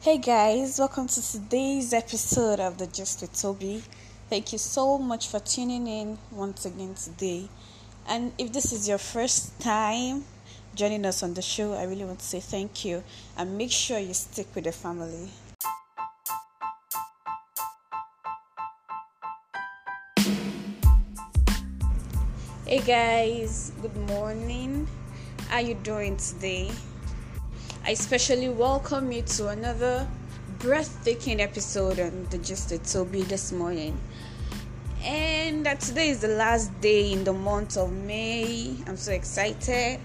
Hey guys, welcome to today's episode of the Gist with Toby. Thank you so much for tuning in once again today. And if this is your first time joining us on the show, I really want to say thank you and make sure you stick with the family. Hey guys, good morning. How are you doing today? I especially welcome you to another breathtaking episode on the Gist with Toby this morning. And today is the last day in the month of May. I'm so excited.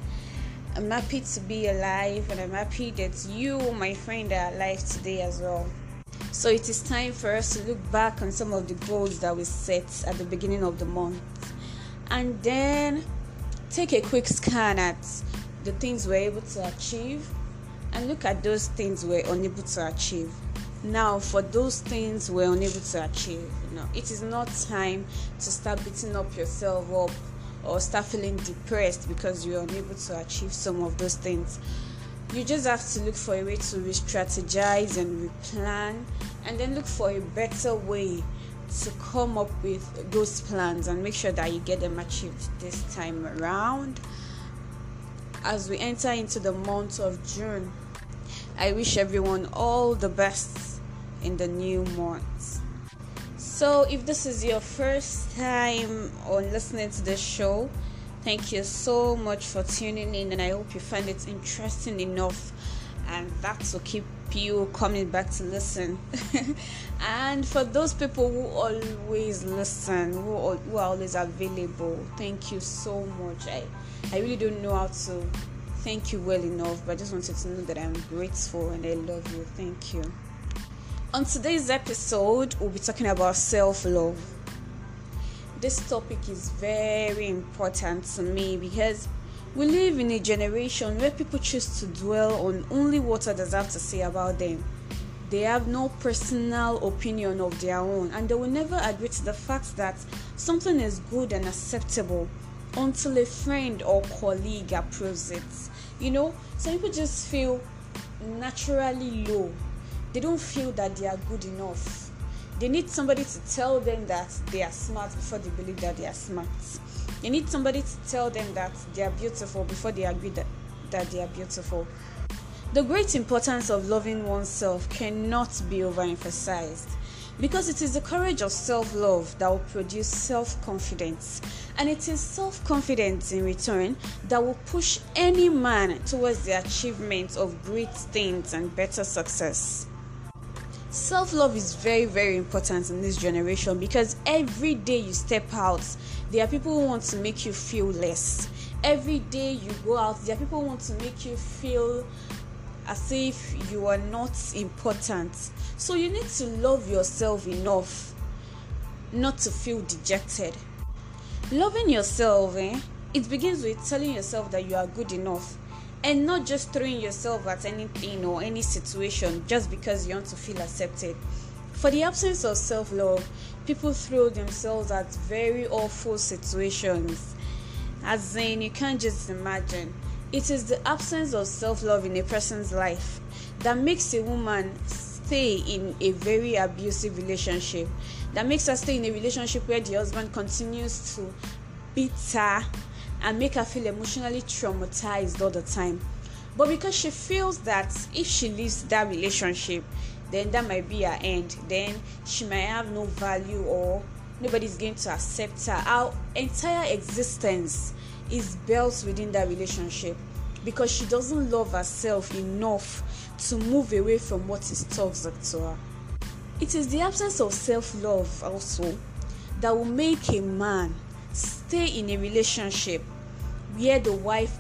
I'm happy to be alive and I'm happy that you, my friend, are alive today as well. So it is time for us to look back on some of the goals that we set at the beginning of the month and then take a quick scan at the things we're able to achieve and look at those things we're unable to achieve. Now, for those things we're unable to achieve, you know, it is not time to start beating up yourself up or start feeling depressed because you're unable to achieve some of those things. You just have to look for a way to re strategize and replan and then look for a better way to come up with those plans and make sure that you get them achieved this time around. As we enter into the month of June, I wish everyone all the best in the new month. So, if this is your first time on listening to this show, thank you so much for tuning in, and I hope you find it interesting enough and that will keep you coming back to listen. and for those people who always listen, who, who are always available, thank you so much. I, I really don't know how to thank you well enough, but I just wanted to know that I'm grateful and I love you. Thank you. On today's episode, we'll be talking about self love. This topic is very important to me because we live in a generation where people choose to dwell on only what others have to say about them. They have no personal opinion of their own, and they will never admit to the fact that something is good and acceptable until a friend or colleague approves it. You know, some people just feel naturally low, they don't feel that they are good enough. They need somebody to tell them that they are smart before they believe that they are smart. They need somebody to tell them that they are beautiful before they agree that, that they are beautiful. The great importance of loving oneself cannot be overemphasized because it is the courage of self love that will produce self confidence, and it is self confidence in return that will push any man towards the achievement of great things and better success. Self love is very, very important in this generation because every day you step out, there are people who want to make you feel less. Every day you go out, there are people who want to make you feel as if you are not important. So you need to love yourself enough not to feel dejected. Loving yourself, eh? It begins with telling yourself that you are good enough and not just throwing yourself at anything or any situation just because you want to feel accepted. For the absence of self love, people throw themselves at very awful situations. As in, you can't just imagine. It is the absence of self love in a person's life that makes a woman stay in a very abusive relationship, that makes her stay in a relationship where the husband continues to beat her and make her feel emotionally traumatized all the time. But because she feels that if she leaves that relationship, then that might be her end. Then she might have no value or nobody's going to accept her. Our entire existence is built within that relationship because she doesn't love herself enough to move away from what is toxic to her. It is the absence of self love also that will make a man stay in a relationship where the wife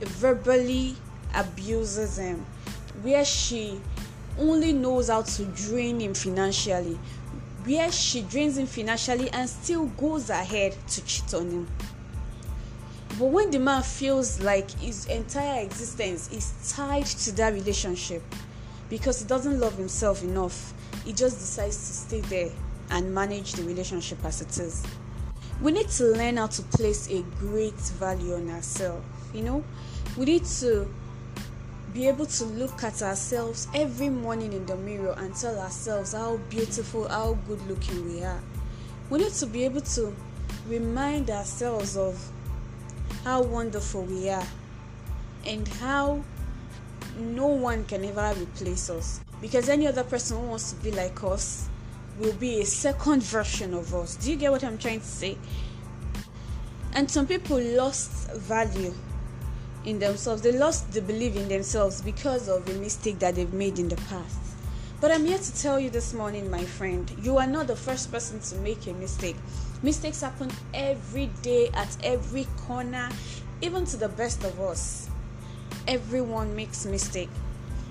verbally abuses him, where she only knows how to drain him financially, where she drains him financially and still goes ahead to cheat on him. But when the man feels like his entire existence is tied to that relationship because he doesn't love himself enough, he just decides to stay there and manage the relationship as it is. We need to learn how to place a great value on ourselves, you know, we need to be able to look at ourselves every morning in the mirror and tell ourselves how beautiful, how good looking we are. We need to be able to remind ourselves of how wonderful we are and how no one can ever replace us because any other person who wants to be like us will be a second version of us. Do you get what I'm trying to say? And some people lost value in themselves. They lost the belief in themselves because of a mistake that they've made in the past. But I'm here to tell you this morning, my friend, you are not the first person to make a mistake. Mistakes happen every day at every corner, even to the best of us. Everyone makes mistake.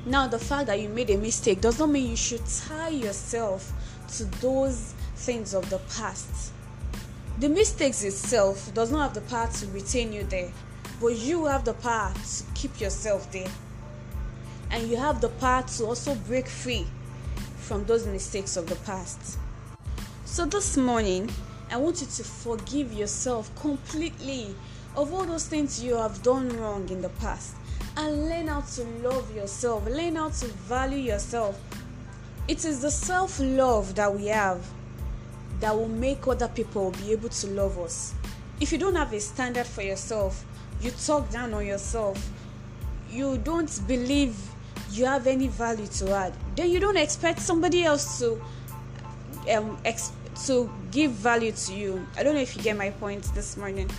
Now, the fact that you made a mistake does not mean you should tie yourself to those things of the past. The mistakes itself does not have the power to retain you there, but you have the power to keep yourself there. And you have the power to also break free from those mistakes of the past. So, this morning, I want you to forgive yourself completely of all those things you have done wrong in the past and learn how to love yourself, learn how to value yourself. It is the self love that we have that will make other people be able to love us. If you don't have a standard for yourself, you talk down on yourself, you don't believe you have any value to add, then you don't expect somebody else to um, ex- to give value to you. I don't know if you get my point this morning.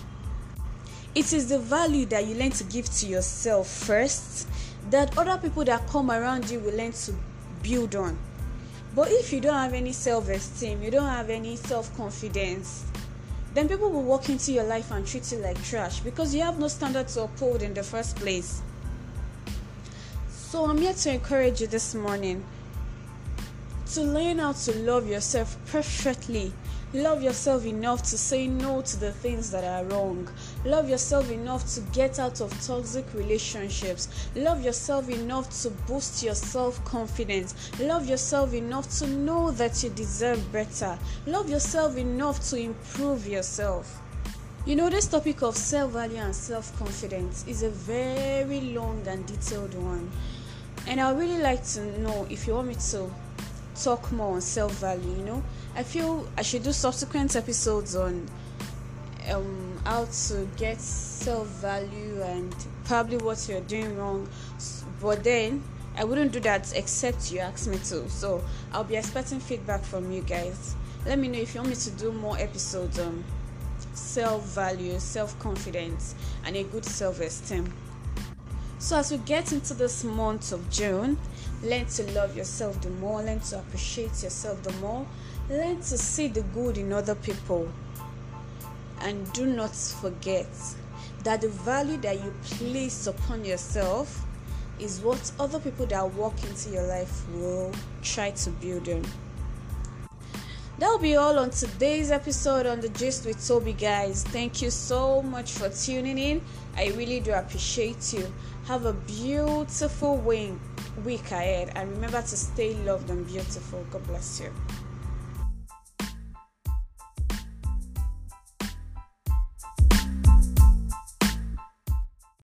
It is the value that you learn to give to yourself first that other people that come around you will learn to build on. But if you don't have any self esteem, you don't have any self confidence, then people will walk into your life and treat you like trash because you have no standard to uphold in the first place. So I'm here to encourage you this morning to learn how to love yourself perfectly. Love yourself enough to say no to the things that are wrong. Love yourself enough to get out of toxic relationships. Love yourself enough to boost your self confidence. Love yourself enough to know that you deserve better. Love yourself enough to improve yourself. You know, this topic of self value and self confidence is a very long and detailed one. And I really like to know if you want me to talk more on self value. You know, I feel I should do subsequent episodes on um, how to get self value and probably what you're doing wrong. But then I wouldn't do that except you ask me to. So I'll be expecting feedback from you guys. Let me know if you want me to do more episodes on self value, self confidence, and a good self esteem. So, as we get into this month of June, learn to love yourself the more, learn to appreciate yourself the more, learn to see the good in other people. And do not forget that the value that you place upon yourself is what other people that walk into your life will try to build on. That'll be all on today's episode on the Gist with Toby, guys. Thank you so much for tuning in. I really do appreciate you. Have a beautiful week, week ahead, and remember to stay loved and beautiful. God bless you.